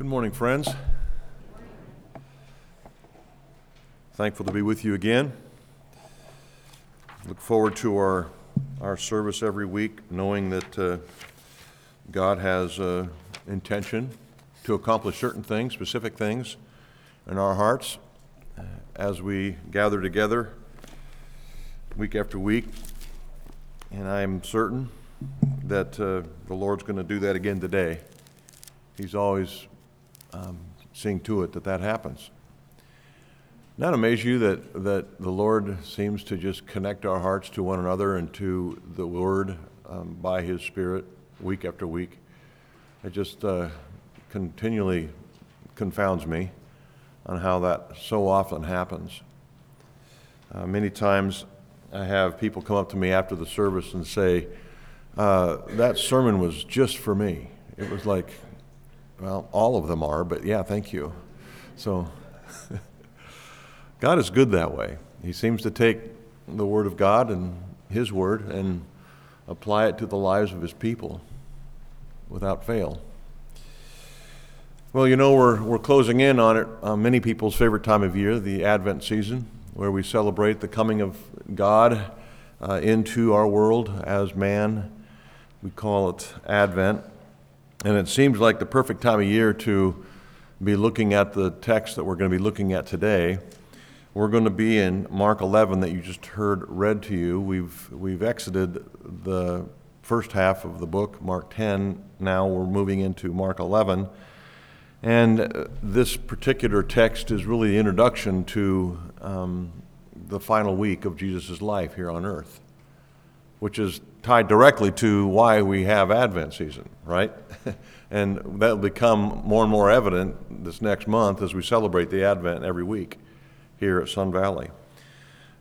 Good morning, friends. Thankful to be with you again. Look forward to our, our service every week, knowing that uh, God has uh, intention to accomplish certain things, specific things in our hearts as we gather together week after week. And I'm certain that uh, the Lord's going to do that again today. He's always um, seeing to it that that happens. Doesn't amaze you that, that the Lord seems to just connect our hearts to one another and to the Word um, by His Spirit week after week? It just uh, continually confounds me on how that so often happens. Uh, many times I have people come up to me after the service and say, uh, That sermon was just for me. It was like, well, all of them are, but yeah, thank you. So, God is good that way. He seems to take the Word of God and His Word and apply it to the lives of His people without fail. Well, you know, we're, we're closing in on it, uh, many people's favorite time of year, the Advent season, where we celebrate the coming of God uh, into our world as man. We call it Advent. And it seems like the perfect time of year to be looking at the text that we're going to be looking at today. We're going to be in Mark 11 that you just heard read to you. We've, we've exited the first half of the book, Mark 10. Now we're moving into Mark 11. And uh, this particular text is really the introduction to um, the final week of Jesus' life here on earth, which is tied directly to why we have Advent season, right? and that'll become more and more evident this next month as we celebrate the Advent every week here at Sun Valley.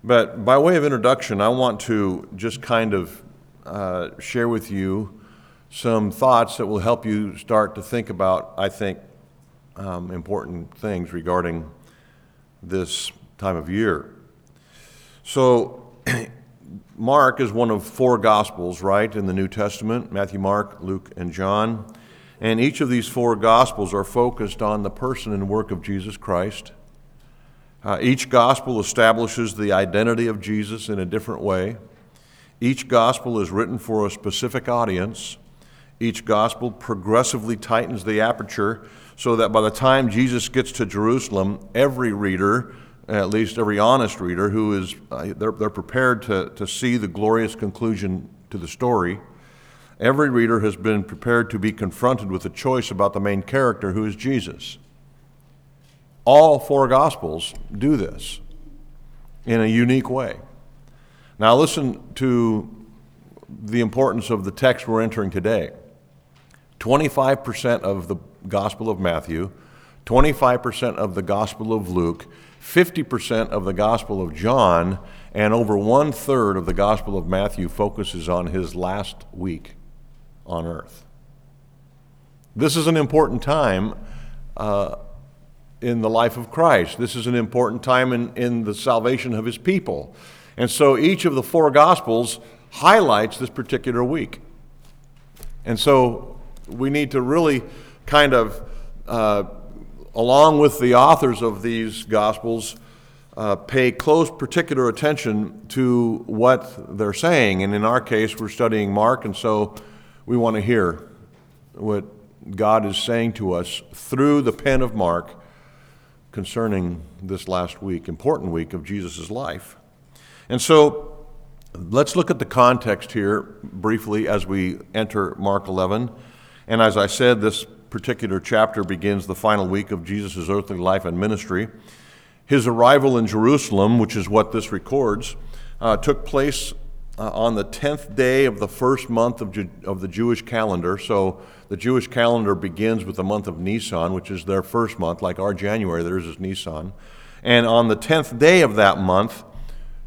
But by way of introduction, I want to just kind of uh, share with you some thoughts that will help you start to think about, I think, um, important things regarding this time of year. So, Mark is one of four Gospels, right, in the New Testament Matthew, Mark, Luke, and John. And each of these four Gospels are focused on the person and work of Jesus Christ. Uh, each Gospel establishes the identity of Jesus in a different way. Each Gospel is written for a specific audience. Each Gospel progressively tightens the aperture so that by the time Jesus gets to Jerusalem, every reader at least every honest reader who is uh, they're, they're prepared to, to see the glorious conclusion to the story. Every reader has been prepared to be confronted with a choice about the main character who is jesus. All four gospels do this in a unique way. Now listen to the importance of the text we're entering today. 25% of the gospel of matthew 25% of the gospel of luke 50% of the Gospel of John and over one third of the Gospel of Matthew focuses on his last week on earth. This is an important time uh, in the life of Christ. This is an important time in, in the salvation of his people. And so each of the four Gospels highlights this particular week. And so we need to really kind of uh, along with the authors of these Gospels, uh, pay close particular attention to what they're saying. And in our case, we're studying Mark, and so we want to hear what God is saying to us through the pen of Mark concerning this last week, important week of Jesus' life. And so let's look at the context here briefly as we enter Mark 11. And as I said, this particular chapter begins the final week of Jesus' earthly life and ministry. His arrival in Jerusalem, which is what this records, uh, took place uh, on the 10th day of the first month of, Ju- of the Jewish calendar. So the Jewish calendar begins with the month of Nisan, which is their first month, like our January, theirs is Nisan. And on the 10th day of that month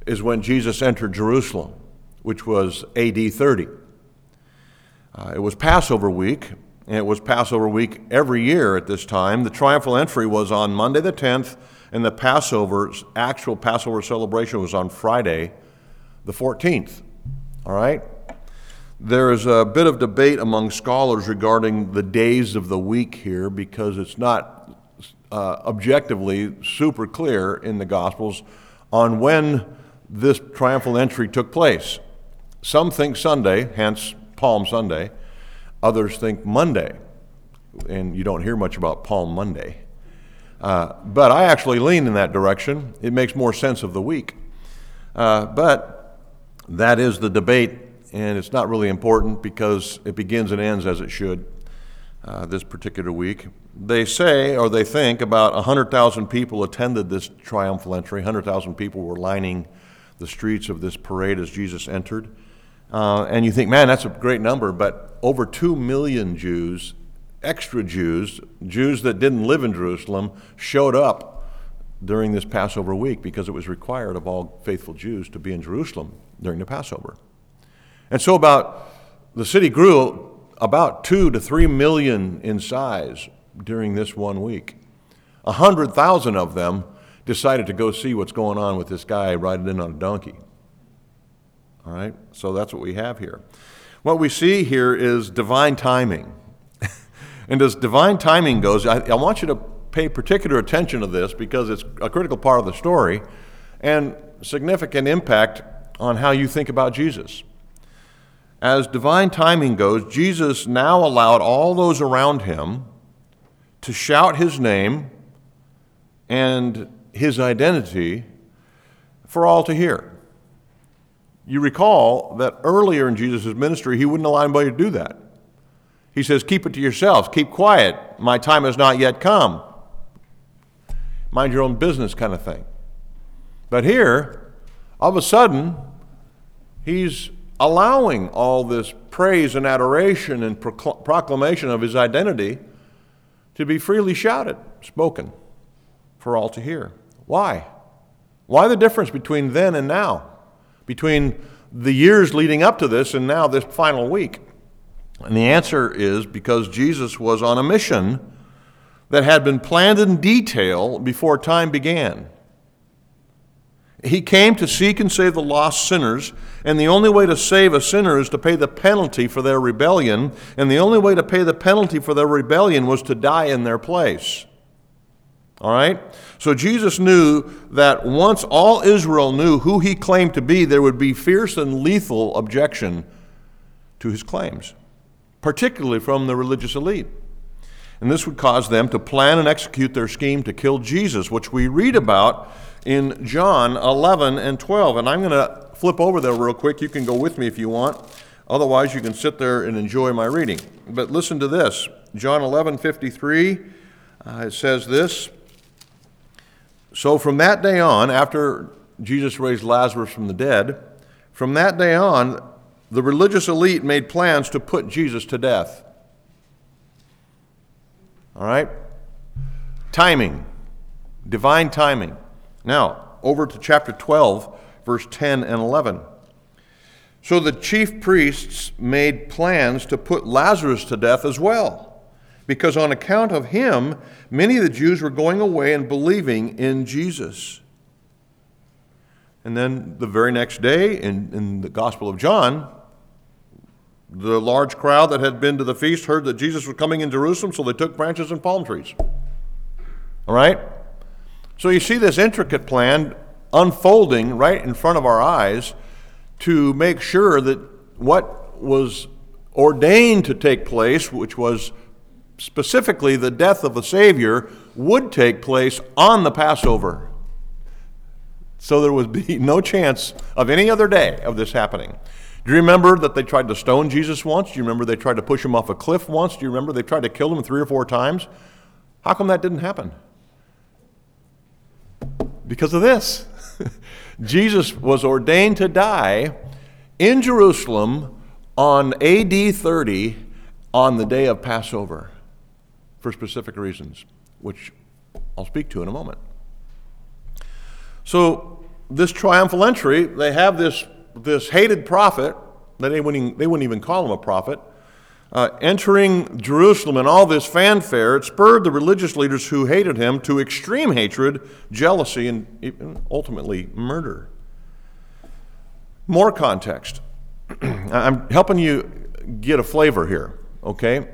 is when Jesus entered Jerusalem, which was AD 30. Uh, it was Passover week, it was Passover week every year at this time. The triumphal entry was on Monday the 10th, and the Passover, actual Passover celebration was on Friday the 14th. All right? There is a bit of debate among scholars regarding the days of the week here because it's not uh, objectively super clear in the Gospels on when this triumphal entry took place. Some think Sunday, hence Palm Sunday. Others think Monday, and you don't hear much about Palm Monday. Uh, but I actually lean in that direction. It makes more sense of the week. Uh, but that is the debate and it's not really important because it begins and ends as it should uh, this particular week. They say, or they think, about 100,000 people attended this triumphal entry. 100,000 people were lining the streets of this parade as Jesus entered. Uh, and you think, man, that's a great number, but over 2 million Jews, extra Jews, Jews that didn't live in Jerusalem, showed up during this Passover week because it was required of all faithful Jews to be in Jerusalem during the Passover. And so about the city grew about two to three million in size during this one week. A hundred thousand of them decided to go see what's going on with this guy riding in on a donkey. All right, so that's what we have here. What we see here is divine timing. and as divine timing goes, I, I want you to pay particular attention to this because it's a critical part of the story and significant impact on how you think about Jesus. As divine timing goes, Jesus now allowed all those around him to shout his name and his identity for all to hear. You recall that earlier in Jesus' ministry, he wouldn't allow anybody to do that. He says, Keep it to yourselves, keep quiet, my time has not yet come. Mind your own business, kind of thing. But here, all of a sudden, he's allowing all this praise and adoration and proclamation of his identity to be freely shouted, spoken for all to hear. Why? Why the difference between then and now? Between the years leading up to this and now this final week? And the answer is because Jesus was on a mission that had been planned in detail before time began. He came to seek and save the lost sinners, and the only way to save a sinner is to pay the penalty for their rebellion, and the only way to pay the penalty for their rebellion was to die in their place. All right? So Jesus knew that once all Israel knew who he claimed to be, there would be fierce and lethal objection to his claims, particularly from the religious elite. And this would cause them to plan and execute their scheme to kill Jesus, which we read about in John 11 and 12. And I'm going to flip over there real quick. You can go with me if you want. Otherwise, you can sit there and enjoy my reading. But listen to this John 11 53, uh, it says this. So from that day on, after Jesus raised Lazarus from the dead, from that day on, the religious elite made plans to put Jesus to death. All right? Timing, divine timing. Now, over to chapter 12, verse 10 and 11. So the chief priests made plans to put Lazarus to death as well, because on account of him, many of the Jews were going away and believing in Jesus. And then the very next day, in, in the Gospel of John, the large crowd that had been to the feast heard that Jesus was coming in Jerusalem, so they took branches and palm trees. All right? So you see this intricate plan unfolding right in front of our eyes to make sure that what was ordained to take place, which was specifically the death of the Savior, would take place on the Passover. So there would be no chance of any other day of this happening. Do you remember that they tried to stone Jesus once? Do you remember they tried to push him off a cliff once? Do you remember they tried to kill him three or four times? How come that didn't happen? because of this. Jesus was ordained to die in Jerusalem on AD 30 on the day of Passover for specific reasons, which I'll speak to in a moment. So, this triumphal entry, they have this, this hated prophet, they wouldn't, they wouldn't even call him a prophet, uh, entering Jerusalem and all this fanfare, it spurred the religious leaders who hated him to extreme hatred, jealousy, and ultimately murder. More context. I'm helping you get a flavor here, okay?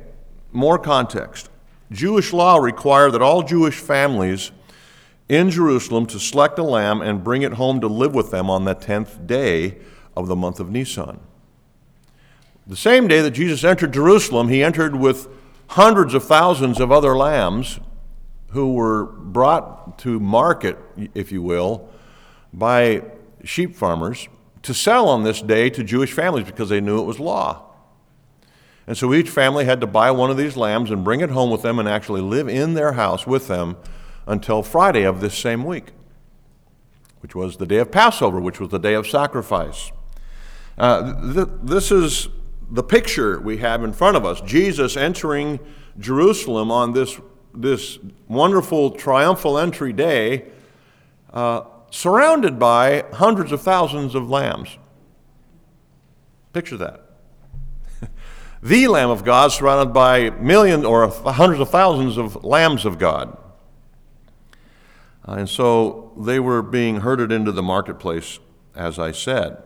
More context. Jewish law required that all Jewish families in Jerusalem to select a lamb and bring it home to live with them on the 10th day of the month of Nisan. The same day that Jesus entered Jerusalem, he entered with hundreds of thousands of other lambs who were brought to market, if you will, by sheep farmers to sell on this day to Jewish families because they knew it was law. And so each family had to buy one of these lambs and bring it home with them and actually live in their house with them until Friday of this same week, which was the day of Passover, which was the day of sacrifice. Uh, th- this is the picture we have in front of us Jesus entering Jerusalem on this, this wonderful triumphal entry day, uh, surrounded by hundreds of thousands of lambs. Picture that the Lamb of God surrounded by millions or hundreds of thousands of lambs of God. Uh, and so they were being herded into the marketplace, as I said.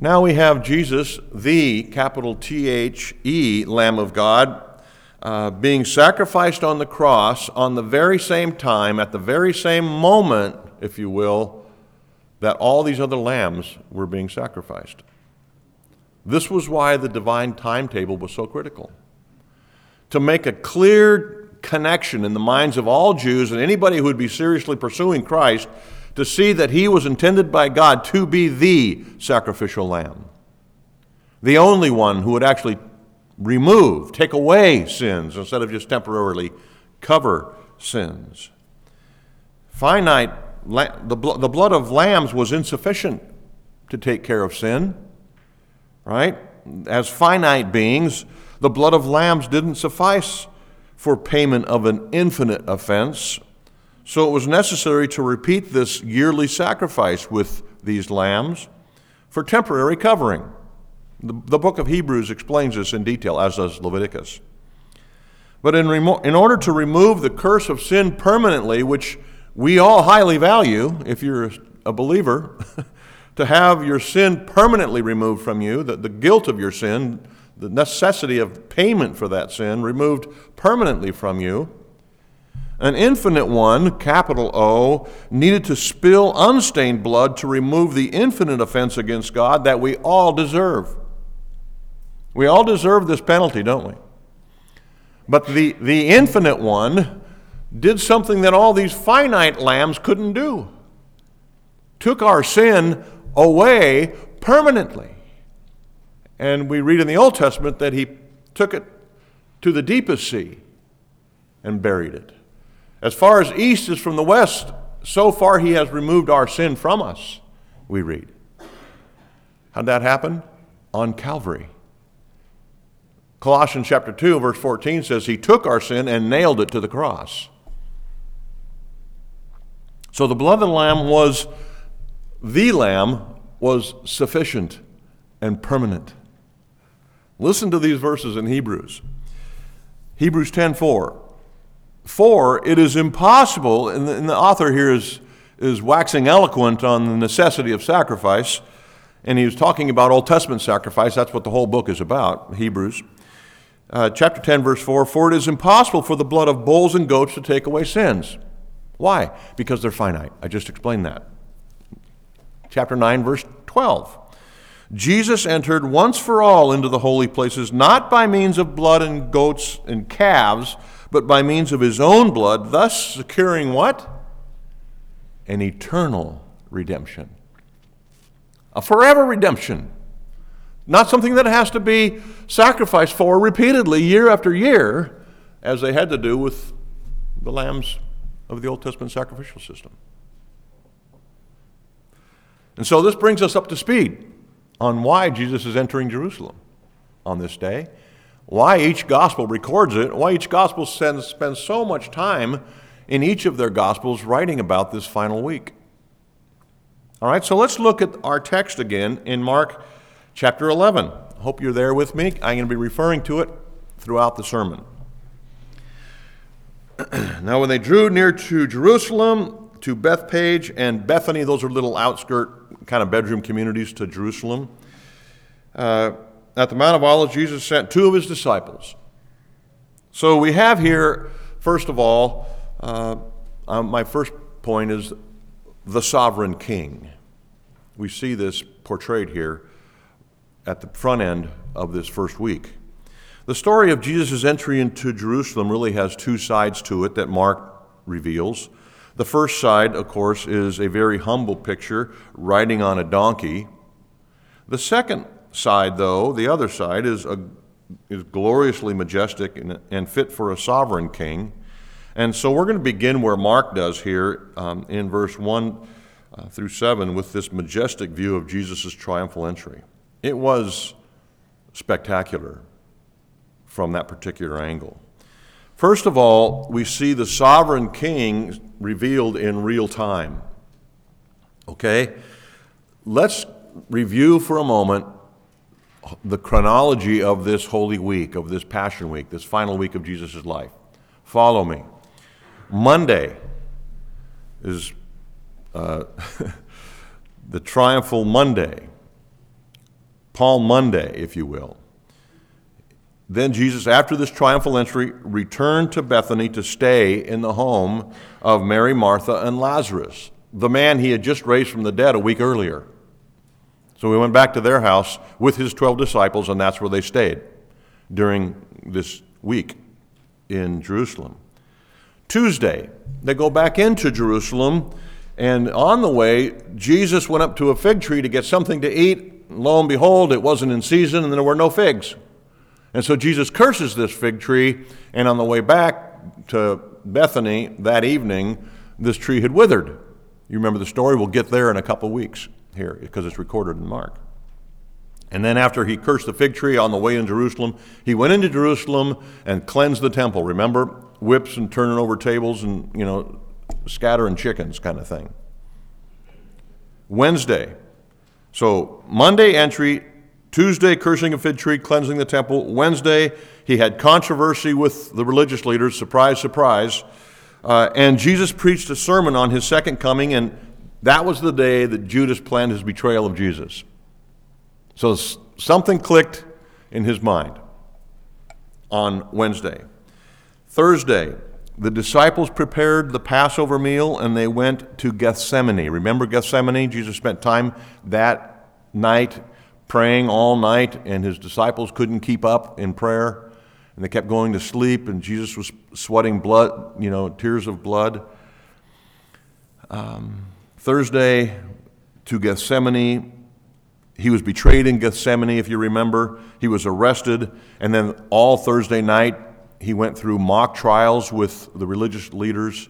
Now we have Jesus, the capital T H E, Lamb of God, uh, being sacrificed on the cross on the very same time, at the very same moment, if you will, that all these other lambs were being sacrificed. This was why the divine timetable was so critical. To make a clear connection in the minds of all Jews and anybody who would be seriously pursuing Christ to see that he was intended by God to be the sacrificial lamb, the only one who would actually remove, take away sins instead of just temporarily cover sins. Finite, the blood of lambs was insufficient to take care of sin right? As finite beings, the blood of lambs didn't suffice for payment of an infinite offense. So it was necessary to repeat this yearly sacrifice with these lambs for temporary covering. The, the book of Hebrews explains this in detail, as does Leviticus. But in, remo- in order to remove the curse of sin permanently, which we all highly value if you're a believer, to have your sin permanently removed from you, the, the guilt of your sin, the necessity of payment for that sin removed permanently from you. An infinite one, capital O, needed to spill unstained blood to remove the infinite offense against God that we all deserve. We all deserve this penalty, don't we? But the, the infinite one did something that all these finite lambs couldn't do. Took our sin away permanently. And we read in the Old Testament that he took it to the deepest sea and buried it. As far as east is from the west, so far he has removed our sin from us, we read. How'd that happen? On Calvary. Colossians chapter 2, verse 14 says, He took our sin and nailed it to the cross. So the blood of the Lamb was the lamb was sufficient and permanent. Listen to these verses in Hebrews. Hebrews 10:4. For it is impossible, and the, and the author here is, is waxing eloquent on the necessity of sacrifice, and he was talking about Old Testament sacrifice. That's what the whole book is about, Hebrews. Uh, chapter 10, verse 4 For it is impossible for the blood of bulls and goats to take away sins. Why? Because they're finite. I just explained that chapter 9, verse 12. Jesus entered once for all into the holy places, not by means of blood and goats and calves, but by means of his own blood, thus securing what? An eternal redemption. A forever redemption. Not something that has to be sacrificed for repeatedly year after year, as they had to do with the lambs of the Old Testament sacrificial system. And so this brings us up to speed on why Jesus is entering Jerusalem on this day, why each gospel records it, why each gospel spends, spends so much time in each of their gospels writing about this final week. All right, so let's look at our text again in Mark chapter 11. Hope you're there with me. I'm going to be referring to it throughout the sermon. now, when they drew near to Jerusalem, to Bethphage and Bethany, those are little outskirt kind of bedroom communities to Jerusalem. uh, at the Mount of Olives, Jesus sent two of his disciples. So we have here, first of all, uh, um, my first point is the sovereign king. We see this portrayed here at the front end of this first week. The story of Jesus' entry into Jerusalem really has two sides to it that Mark reveals. The first side, of course, is a very humble picture riding on a donkey. The second side, though, the other side, is, a, is gloriously majestic and, and fit for a sovereign king. And so we're going to begin where Mark does here um, in verse 1 uh, through 7 with this majestic view of Jesus' triumphal entry. It was spectacular from that particular angle. First of all, we see the sovereign king revealed in real time. Okay? Let's review for a moment the chronology of this Holy Week, of this Passion Week, this final week of Jesus' life. Follow me. Monday is uh, the triumphal Monday, Palm Monday, if you will. Then Jesus, after this triumphal entry, returned to Bethany to stay in the home of Mary, Martha, and Lazarus, the man he had just raised from the dead a week earlier. So he went back to their house with his 12 disciples, and that's where they stayed during this week in Jerusalem. Tuesday, they go back into Jerusalem, and on the way, Jesus went up to a fig tree to get something to eat. Lo and behold, it wasn't in season, and there were no figs. And so Jesus curses this fig tree, and on the way back to Bethany that evening, this tree had withered. You remember the story? We'll get there in a couple weeks here because it's recorded in Mark. And then after he cursed the fig tree on the way in Jerusalem, he went into Jerusalem and cleansed the temple. Remember whips and turning over tables and, you know, scattering chickens kind of thing. Wednesday. So Monday entry, Tuesday cursing a fig tree, cleansing the temple. Wednesday he had controversy with the religious leaders. Surprise, surprise. Uh, and Jesus preached a sermon on his second coming, and that was the day that Judas planned his betrayal of Jesus. So something clicked in his mind on Wednesday. Thursday, the disciples prepared the Passover meal and they went to Gethsemane. Remember Gethsemane? Jesus spent time that night praying all night, and his disciples couldn't keep up in prayer. And they kept going to sleep, and Jesus was sweating blood, you know, tears of blood. Um, Thursday to Gethsemane. He was betrayed in Gethsemane, if you remember. He was arrested. And then all Thursday night, he went through mock trials with the religious leaders,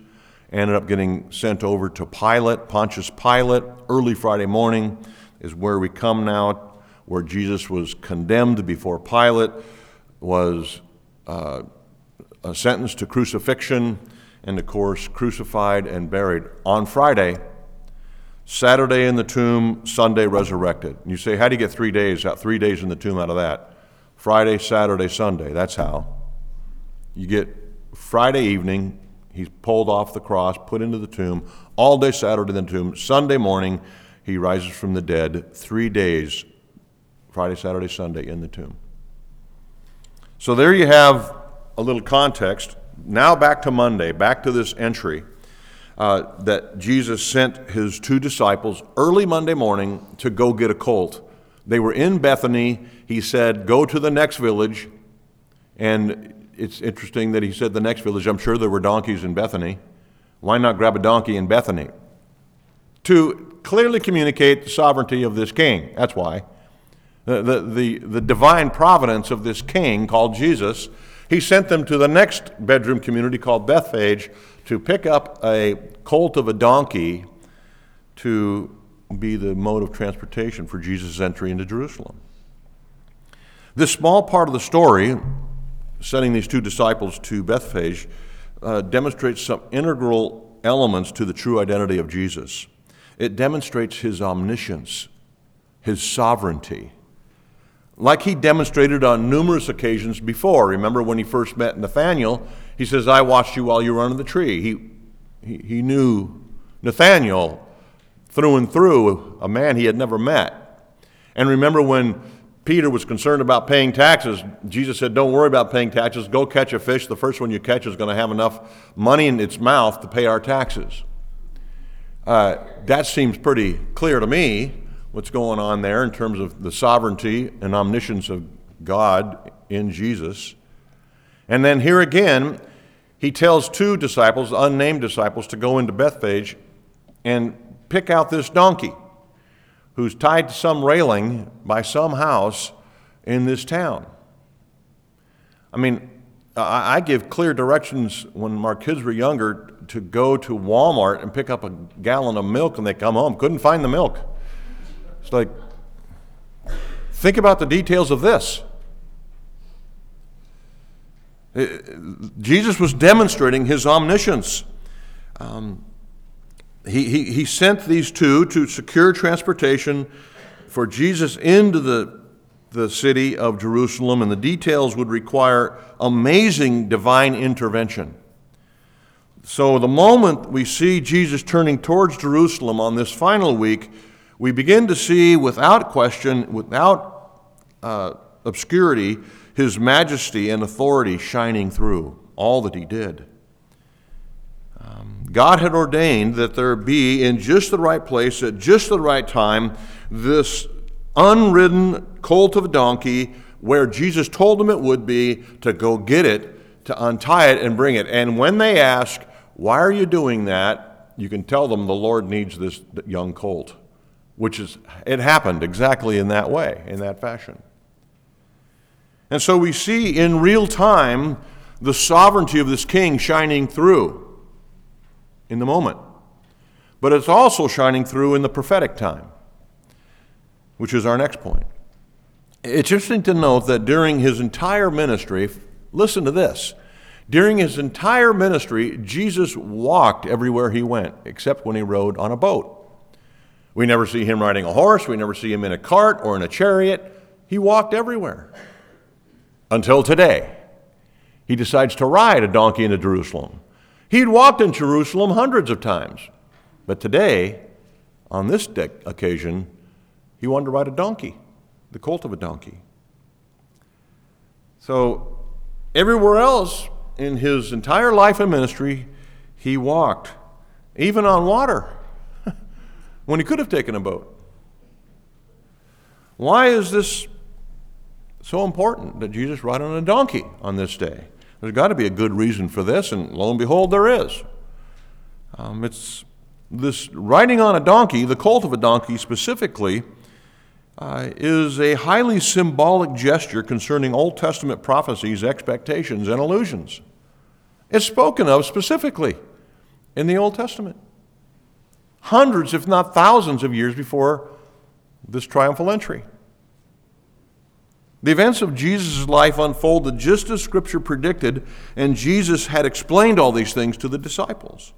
ended up getting sent over to Pilate, Pontius Pilate. Early Friday morning is where we come now, where Jesus was condemned before Pilate, was uh, sentenced to crucifixion, and of course, crucified and buried. On Friday, Saturday in the tomb, Sunday resurrected. And you say, how do you get three days out, three days in the tomb out of that? Friday, Saturday, Sunday. That's how. You get Friday evening, he's pulled off the cross, put into the tomb, all day Saturday in the tomb. Sunday morning, he rises from the dead. Three days, Friday, Saturday, Sunday, in the tomb. So there you have a little context. Now back to Monday, back to this entry uh, that Jesus sent his two disciples early Monday morning to go get a colt. They were in Bethany. He said, Go to the next village. And it's interesting that he said the next village. I'm sure there were donkeys in Bethany. Why not grab a donkey in Bethany? To clearly communicate the sovereignty of this king. That's why. The, the, the, divine providence of this king called Jesus. He sent them to the next bedroom community called Bethphage to pick up a colt of a donkey to be the mode of transportation for Jesus' entry into Jerusalem. This small part of the story, sending these two disciples to Bethphage, uh, demonstrates some integral elements to the true identity of Jesus. It demonstrates his omniscience, his sovereignty, like he demonstrated on numerous occasions before. Remember when he first met Nathanael, he says, I watched you while you were under the tree. He, he, he knew Nathanael through and through, a man he had never met. And remember when Peter was concerned about paying taxes, Jesus said, Don't worry about paying taxes. Go catch a fish. The first one you catch is going to have enough money in its mouth to pay our taxes. Uh, that seems pretty clear to me, what's going on there in terms of the sovereignty and omniscience of God in Jesus. And then here again, he tells two disciples, unnamed disciples, to go into Bethphage and pick out this donkey who's tied to some railing by some house in this town. I mean, I give clear directions when my kids were younger to go to Walmart and pick up a gallon of milk and they come home, couldn't find the milk. It's like, think about the details of this. Uh, Jesus was demonstrating his omniscience. Um, he, he, he sent these two to secure transportation for Jesus into the, the city of Jerusalem, and the details would require amazing divine intervention. So, the moment we see Jesus turning towards Jerusalem on this final week, we begin to see without question, without uh, obscurity, his majesty and authority shining through all that he did. Um, God had ordained that there be in just the right place at just the right time this unridden colt of a donkey where Jesus told them it would be to go get it, to untie it and bring it. And when they ask, Why are you doing that? you can tell them the Lord needs this young colt, which is, it happened exactly in that way, in that fashion. And so we see in real time the sovereignty of this king shining through in the moment. But it's also shining through in the prophetic time, which is our next point. It's interesting to note that during his entire ministry, listen to this. During his entire ministry, Jesus walked everywhere he went, except when he rode on a boat. We never see him riding a horse, we never see him in a cart or in a chariot. He walked everywhere. Until today. He decides to ride a donkey into Jerusalem. He'd walked in Jerusalem hundreds of times, but today, on this occasion, he wanted to ride a donkey, the colt of a donkey. So, everywhere else in his entire life and ministry, he walked, even on water, when he could have taken a boat. Why is this so important that Jesus ride on a donkey on this day? There's got to be a good reason for this, and lo and behold, there is. Um, it's this riding on a donkey, the colt of a donkey specifically, uh, is a highly symbolic gesture concerning Old Testament prophecies, expectations, and illusions. It's spoken of specifically in the Old Testament. Hundreds, if not thousands, of years before this triumphal entry. The events of Jesus' life unfolded just as Scripture predicted, and Jesus had explained all these things to the disciples.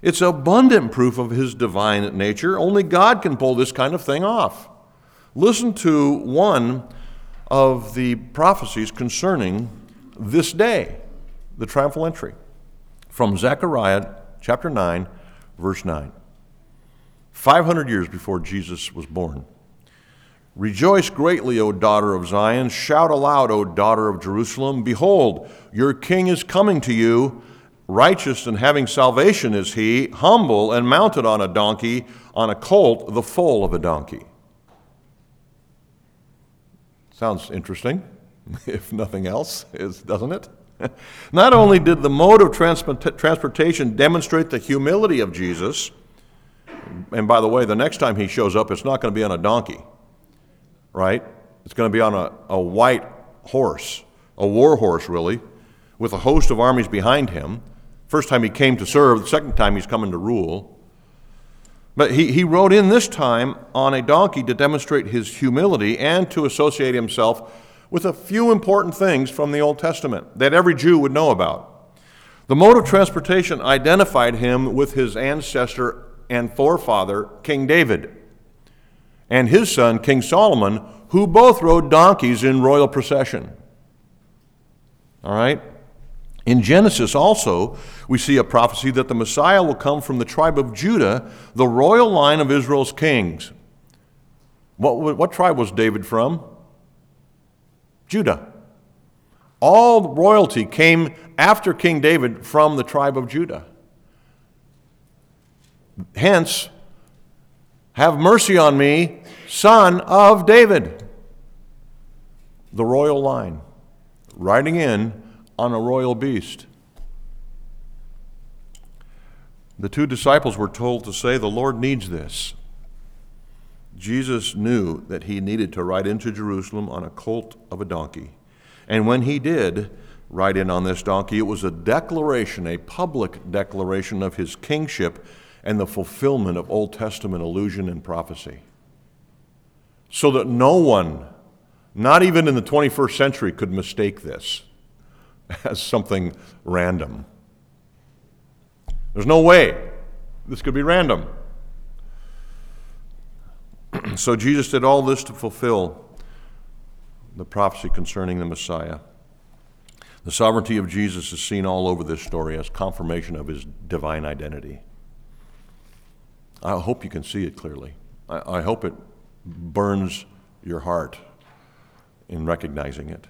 It's abundant proof of his divine nature. Only God can pull this kind of thing off. Listen to one of the prophecies concerning this day, the triumphal entry, from Zechariah chapter 9, verse 9. 500 years before Jesus was born. Rejoice greatly, O daughter of Zion. Shout aloud, O daughter of Jerusalem. Behold, your king is coming to you. Righteous and having salvation is he, humble and mounted on a donkey, on a colt, the foal of a donkey. Sounds interesting, if nothing else, is, doesn't it? Not only did the mode of transportation demonstrate the humility of Jesus, and by the way, the next time he shows up, it's not going to be on a donkey right? It's going to be on a, a white horse, a war horse, really, with a host of armies behind him. First time he came to serve, the second time he's coming to rule. But he, he rode in this time on a donkey to demonstrate his humility and to associate himself with a few important things from the Old Testament that every Jew would know about. The mode of transportation identified him with his ancestor and forefather, King David and his son, King Solomon, who both rode donkeys in royal procession. All right? In Genesis, also, we see a prophecy that the Messiah will come from the tribe of Judah, the royal line of Israel's kings. What, what tribe was David from? Judah. All royalty came after King David from the tribe of Judah. Hence, have mercy on me, son of David. The royal line, riding in on a royal beast. The two disciples were told to say, The Lord needs this. Jesus knew that he needed to ride into Jerusalem on a colt of a donkey. And when he did ride in on this donkey, it was a declaration, a public declaration of his kingship and the fulfillment of Old Testament illusion and prophecy. So that no one, not even in the 21st century, could mistake this as something random. There's no way this could be random. so Jesus did all this to fulfill the prophecy concerning the Messiah. The sovereignty of Jesus is seen all over this story as confirmation of his divine identity. I hope you can see it clearly. I, I hope it burns your heart in recognizing it.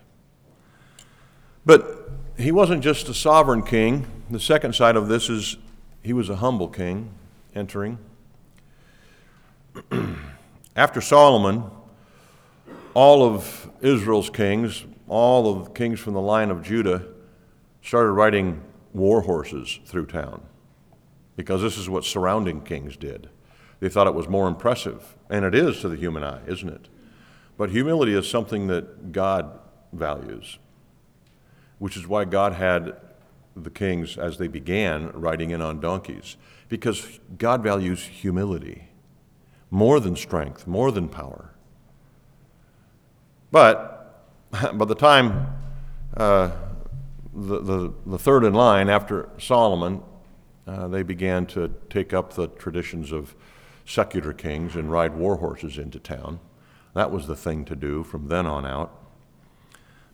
But he wasn't just a sovereign king. The second side of this is he was a humble king entering. After Solomon, all of Israel's kings, all of the kings from the line of Judah, started riding war horses through town because this is what surrounding kings did. They thought it was more impressive, and it is to the human eye, isn't it? But humility is something that God values, which is why God had the kings, as they began, riding in on donkeys, because God values humility more than strength, more than power. But by the time uh, the, the, the, third in line after Solomon, uh, they began to take up the traditions of secular kings and ride war horses into town. That was the thing to do from then on out.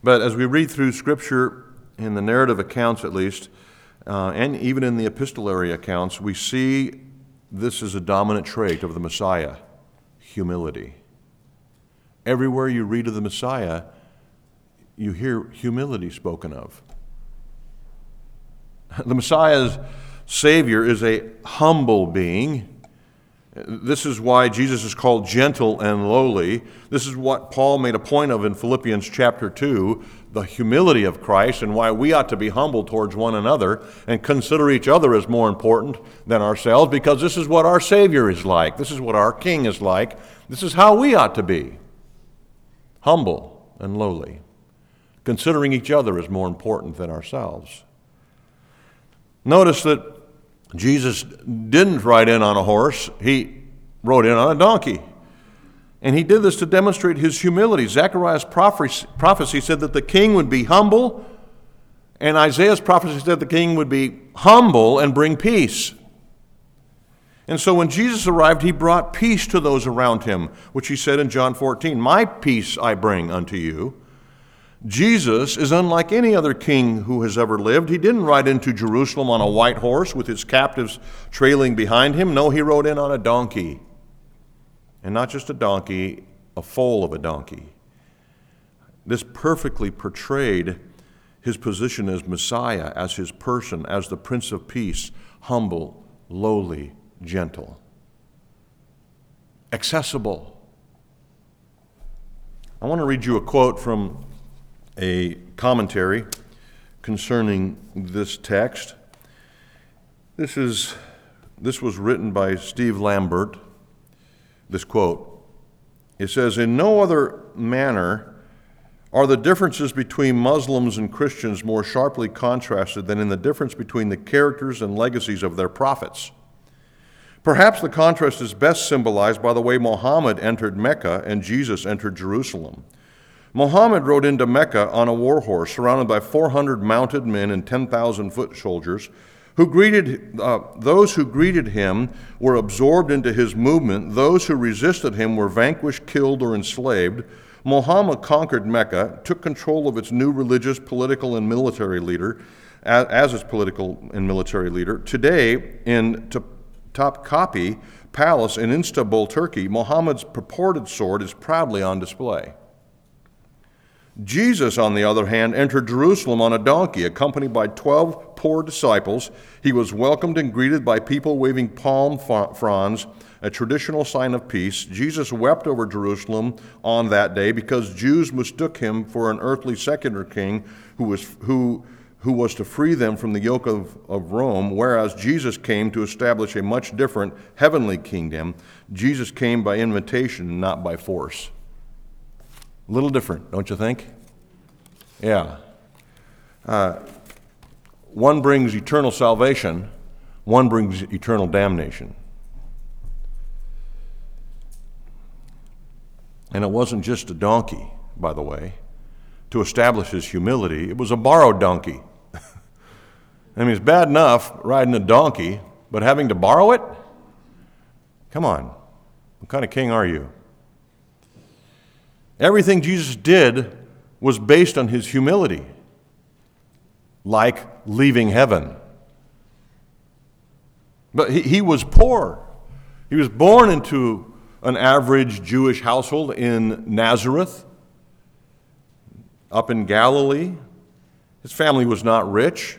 But as we read through Scripture, in the narrative accounts at least, uh, and even in the epistolary accounts, we see this is a dominant trait of the Messiah humility. Everywhere you read of the Messiah, you hear humility spoken of. The Messiah's Savior is a humble being. This is why Jesus is called gentle and lowly. This is what Paul made a point of in Philippians chapter 2 the humility of Christ and why we ought to be humble towards one another and consider each other as more important than ourselves because this is what our Savior is like. This is what our King is like. This is how we ought to be humble and lowly, considering each other as more important than ourselves. Notice that Jesus didn't ride in on a horse, he rode in on a donkey. And he did this to demonstrate his humility. Zechariah's prophecy said that the king would be humble, and Isaiah's prophecy said the king would be humble and bring peace. And so when Jesus arrived, he brought peace to those around him, which he said in John 14 My peace I bring unto you. Jesus is unlike any other king who has ever lived. He didn't ride into Jerusalem on a white horse with his captives trailing behind him. No, he rode in on a donkey and not just a donkey, a foal of a donkey. This perfectly portrayed his position as Messiah, as his person, as the Prince of Peace, humble, lowly, gentle, accessible. I want to read you a quote from a commentary concerning this text. This is this was written by Steve Lambert this quote. It says, In no other manner are the differences between Muslims and Christians more sharply contrasted than in the difference between the characters and legacies of their prophets. Perhaps the contrast is best symbolized by the way Muhammad entered Mecca and Jesus entered Jerusalem. Muhammad rode into Mecca on a war horse surrounded by 400 mounted men and 10,000 foot soldiers who greeted uh, those who greeted him were absorbed into his movement. Those who resisted him were vanquished killed or enslaved. Muhammad conquered mecca took control of its new religious political and military leader as, as its political and military leader. Today in topkapi palace in istanbul turkey muhammad's purported sword is proudly on display Jesus, on the other hand, entered Jerusalem on a donkey, accompanied by 12 poor disciples. He was welcomed and greeted by people waving palm fronds, a traditional sign of peace. Jesus wept over Jerusalem on that day because Jews mistook him for an earthly secular king who was, who, who was to free them from the yoke of, of Rome, whereas Jesus came to establish a much different heavenly kingdom. Jesus came by invitation, not by force. A little different, don't you think? Yeah. Uh, one brings eternal salvation, one brings eternal damnation. And it wasn't just a donkey, by the way, to establish his humility. It was a borrowed donkey. I mean, it's bad enough riding a donkey, but having to borrow it? Come on. What kind of king are you? Everything Jesus did was based on his humility, like leaving heaven. But he, he was poor. He was born into an average Jewish household in Nazareth, up in Galilee. His family was not rich,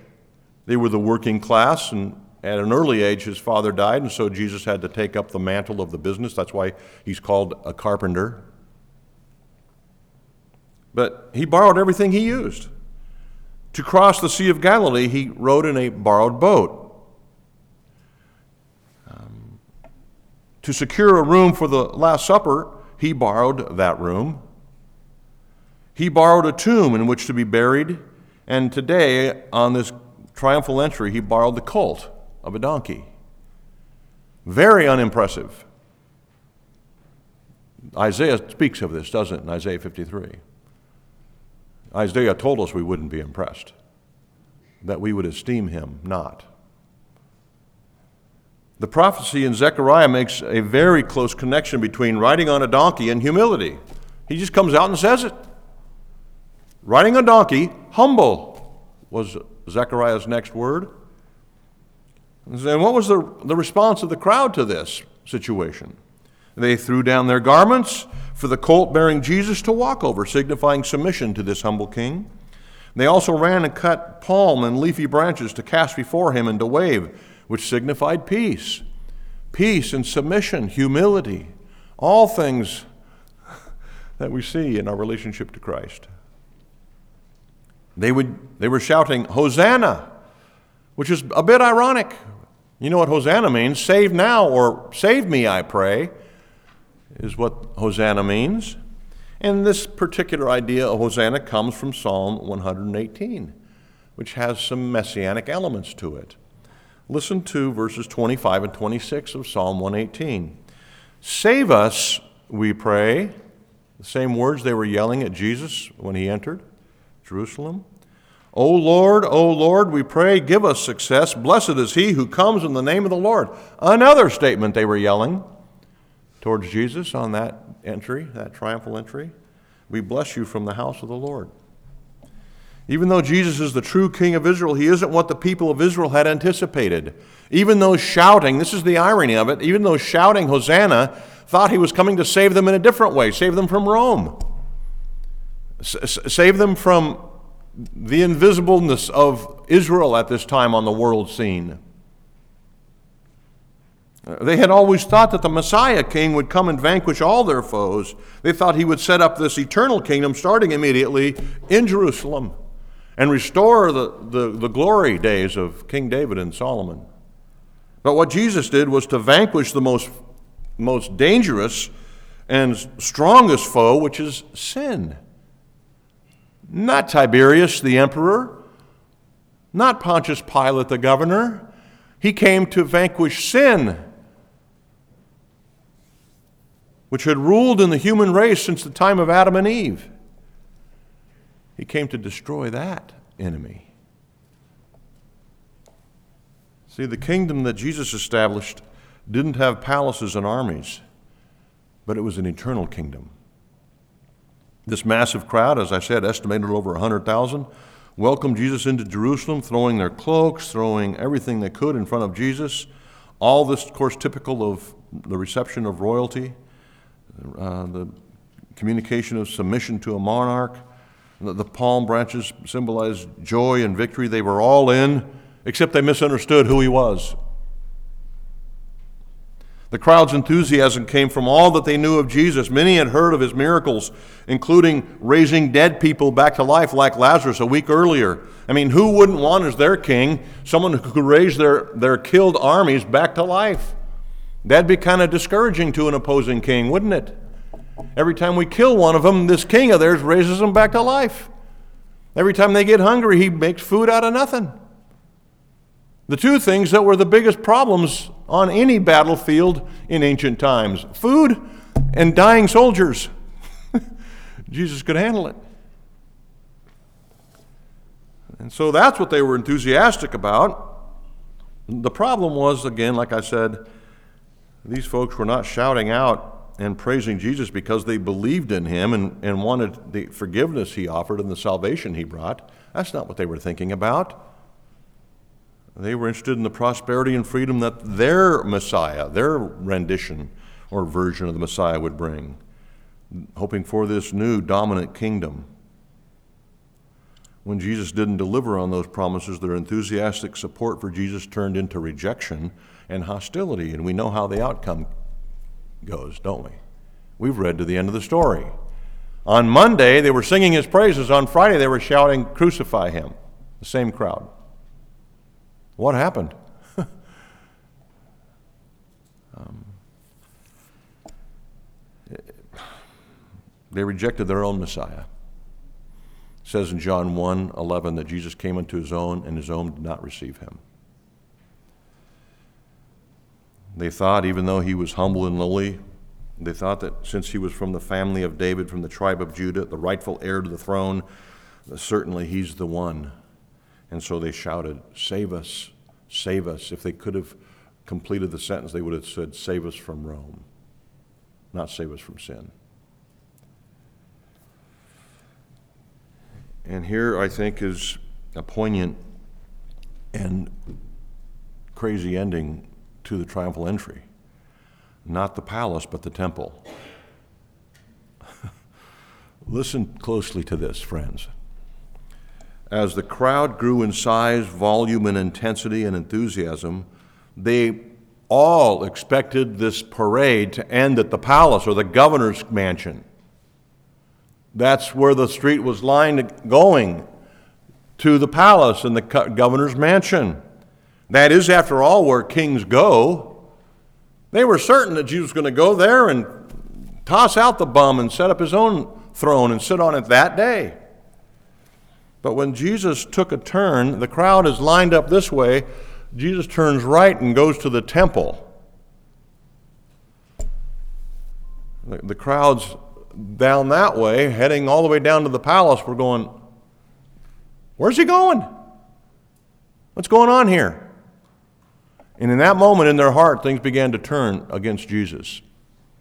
they were the working class, and at an early age, his father died, and so Jesus had to take up the mantle of the business. That's why he's called a carpenter. But he borrowed everything he used. To cross the Sea of Galilee, he rode in a borrowed boat. Um, to secure a room for the Last Supper, he borrowed that room. He borrowed a tomb in which to be buried, and today, on this triumphal entry, he borrowed the colt of a donkey. Very unimpressive. Isaiah speaks of this, doesn't it, in Isaiah 53? Isaiah told us we wouldn't be impressed, that we would esteem him not. The prophecy in Zechariah makes a very close connection between riding on a donkey and humility. He just comes out and says it. Riding a donkey, humble, was Zechariah's next word. And what was the, the response of the crowd to this situation? They threw down their garments for the colt bearing Jesus to walk over, signifying submission to this humble king. They also ran and cut palm and leafy branches to cast before him and to wave, which signified peace. Peace and submission, humility, all things that we see in our relationship to Christ. They, would, they were shouting, Hosanna, which is a bit ironic. You know what Hosanna means? Save now, or save me, I pray is what Hosanna means. And this particular idea of Hosanna comes from Psalm 118, which has some messianic elements to it. Listen to verses 25 and 26 of Psalm 118. Save us, we pray. The same words they were yelling at Jesus when he entered Jerusalem. O Lord, O Lord, we pray, give us success. Blessed is he who comes in the name of the Lord. Another statement they were yelling towards Jesus on that entry, that triumphal entry. We bless you from the house of the Lord. Even though Jesus is the true king of Israel, he isn't what the people of Israel had anticipated. Even though shouting, this is the irony of it, even though shouting Hosanna thought he was coming to save them in a different way, save them from Rome, save them from the invisibleness of Israel at this time on the world scene. Uh, they had always thought that the Messiah king would come and vanquish all their foes. They thought he would set up this eternal kingdom starting immediately in Jerusalem and restore the, the, the, glory days of King David and Solomon. But what Jesus did was to vanquish the most, most dangerous and strongest foe, which is sin. Not Tiberius the emperor, not Pontius Pilate the governor. He came to vanquish sin which had ruled in the human race since the time of Adam and Eve. He came to destroy that enemy. See, the kingdom that Jesus established didn't have palaces and armies, but it was an eternal kingdom. This massive crowd, as I said, estimated over 100,000, welcomed Jesus into Jerusalem, throwing their cloaks, throwing everything they could in front of Jesus. All this, of course, typical of the reception of royalty uh, the communication of submission to a monarch. The palm branches symbolize joy and victory. They were all in, except they misunderstood who he was. The crowd's enthusiasm came from all that they knew of Jesus. Many had heard of his miracles, including raising dead people back to life, like Lazarus a week earlier. I mean, who wouldn't want as their king someone who could raise their, their killed armies back to life? That'd be kind of discouraging to an opposing king, wouldn't it? Every time we kill one of them, this king of theirs raises them back to life. Every time they get hungry, he makes food out of nothing. The two things that were the biggest problems on any battlefield in ancient times food and dying soldiers. Jesus could handle it. And so that's what they were enthusiastic about. The problem was, again, like I said, these folks were not shouting out and praising Jesus because they believed in him and, and wanted the forgiveness he offered and the salvation he brought. That's not what they were thinking about. They were interested in the prosperity and freedom that their Messiah, their rendition or version of the Messiah would bring, hoping for this new dominant kingdom. When Jesus didn't deliver on those promises, their enthusiastic support for Jesus turned into rejection and hostility, and we know how the outcome goes, don't we? We've read to the end of the story. On Monday, they were singing his praises. On Friday, they were shouting, Crucify him. The same crowd. What happened? um, they rejected their own Messiah. It says in John 1 11 that Jesus came unto his own, and his own did not receive him. They thought, even though he was humble and lowly, they thought that since he was from the family of David, from the tribe of Judah, the rightful heir to the throne, certainly he's the one. And so they shouted, Save us, save us. If they could have completed the sentence, they would have said, Save us from Rome, not save us from sin. And here, I think, is a poignant and crazy ending to the triumphal entry. Not the palace, but the temple. Listen closely to this, friends. As the crowd grew in size, volume, and intensity and enthusiasm, they all expected this parade to end at the palace or the governor's mansion. That's where the street was lined going to the palace and the governor's mansion. That is, after all, where kings go. They were certain that Jesus was going to go there and toss out the bum and set up his own throne and sit on it that day. But when Jesus took a turn, the crowd is lined up this way. Jesus turns right and goes to the temple. The, crowds down that way, heading all the way down to the palace, were going, Where's he going? What's going on here? And in that moment in their heart, things began to turn against Jesus.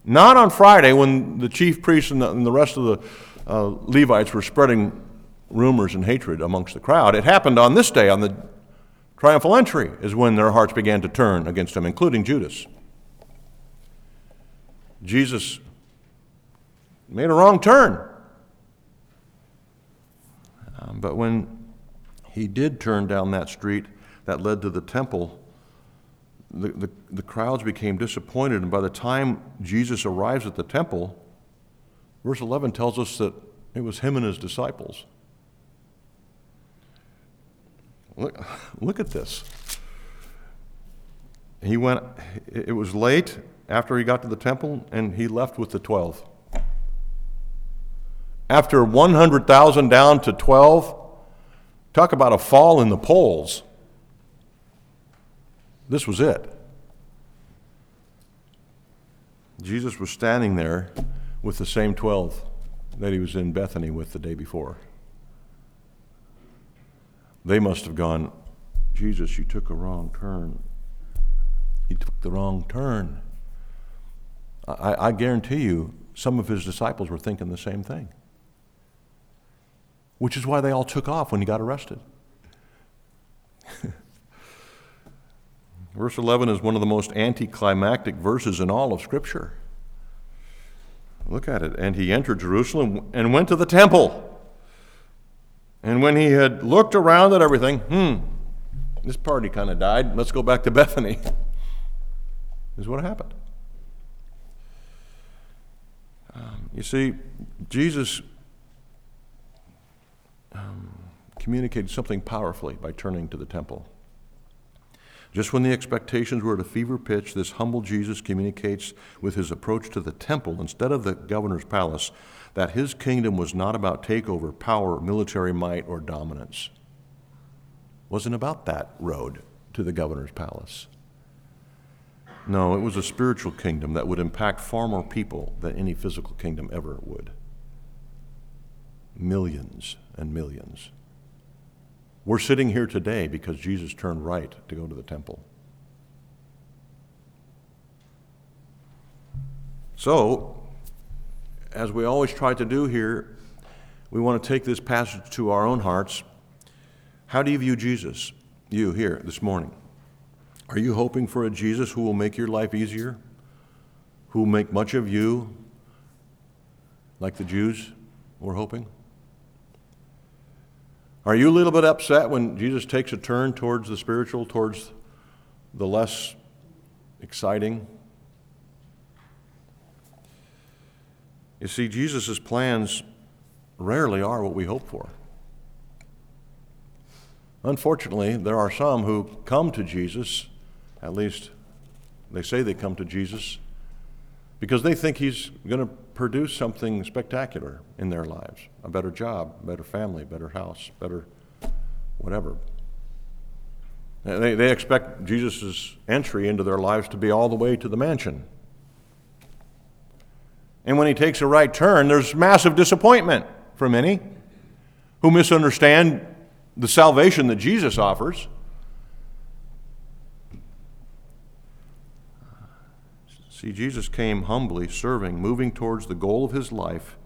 Not on Friday when the chief priests and the, and the rest of the uh, Levites were spreading rumors and hatred amongst the crowd. It happened on this day, on the triumphal entry, is when their hearts began to turn against him, including Judas. Jesus made a wrong turn. Um, but when he did turn down that street that led to the temple, the, the, the crowds became disappointed, and by the time Jesus arrives at the temple, verse 11 tells us that it was him and his disciples. Look, look at this. He went, it was late after he got to the temple, and he left with the 12. After 100,000 down to 12, talk about a fall in the polls. This was it. Jesus was standing there with the same 12 that he was in Bethany with the day before. They must have gone, Jesus, you took a wrong turn. You took the wrong turn. I, I guarantee you, some of his disciples were thinking the same thing, which is why they all took off when he got arrested. Verse 11 is one of the most anticlimactic verses in all of Scripture. Look at it. And he entered Jerusalem and went to the temple. And when he had looked around at everything, hmm, this party kind of died. Let's go back to Bethany. This is what happened. Um, you see, Jesus um, communicated something powerfully by turning to the temple. Just when the expectations were at a fever pitch, this humble Jesus communicates with his approach to the temple instead of the governor's palace that his kingdom was not about takeover, power, military might, or dominance. Wasn't about that road to the governor's palace. No, it was a spiritual kingdom that would impact far more people than any physical kingdom ever would. Millions and millions. We're sitting here today because Jesus turned right to go to the temple. So, as we always try to do here, we want to take this passage to our own hearts. How do you view Jesus, you here this morning? Are you hoping for a Jesus who will make your life easier? Who will make much of you like the Jews were hoping? Are you a little bit upset when Jesus takes a turn towards the spiritual, towards the less exciting? You see, Jesus' plans rarely are what we hope for. Unfortunately, there are some who come to Jesus, at least they say they come to Jesus, because they think he's going to produce something spectacular in their lives a better job, better family, better house, better whatever. They, they expect Jesus' entry into their lives to be all the way to the mansion. And when he takes a right turn, there's massive disappointment for many who misunderstand the salvation that Jesus offers. See, Jesus came humbly, serving, moving towards the goal of his life,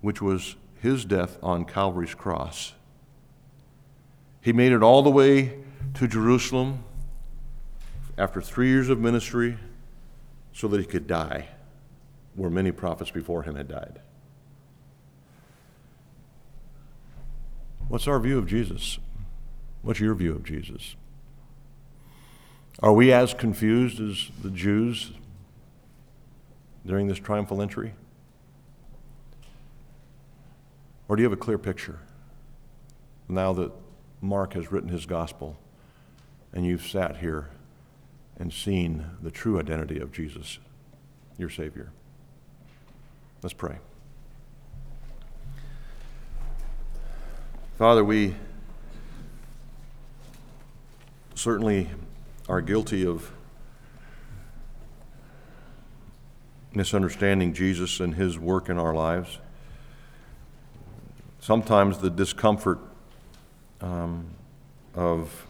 which was his death on Calvary's cross. He made it all the way to Jerusalem after three years of ministry so that he could die where many prophets before him had died. What's our view of Jesus? What's your view of Jesus? Are we as confused as the Jews during this triumphal entry? Or do you have a clear picture now that Mark has written his gospel and you've sat here and seen the true identity of Jesus, your Savior? Let's pray. Father, we certainly are guilty of misunderstanding Jesus and his work in our lives. Sometimes the discomfort um, of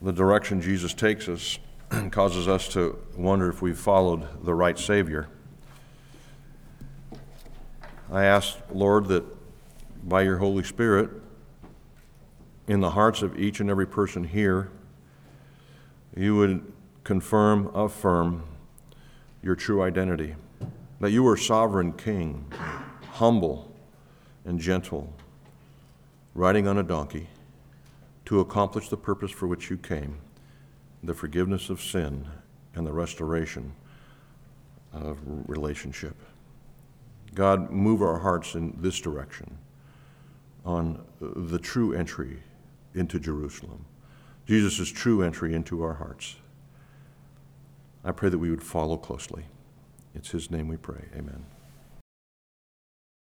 the direction Jesus takes us causes us to wonder if we've followed the right Savior. I ask, Lord, that by your Holy Spirit, in the hearts of each and every person here, you would confirm, affirm your true identity. That you are sovereign king, humble and gentle, riding on a donkey to accomplish the purpose for which you came the forgiveness of sin and the restoration of relationship. God, move our hearts in this direction on the true entry into Jerusalem, Jesus' true entry into our hearts. I pray that we would follow closely. It's His name we pray. Amen.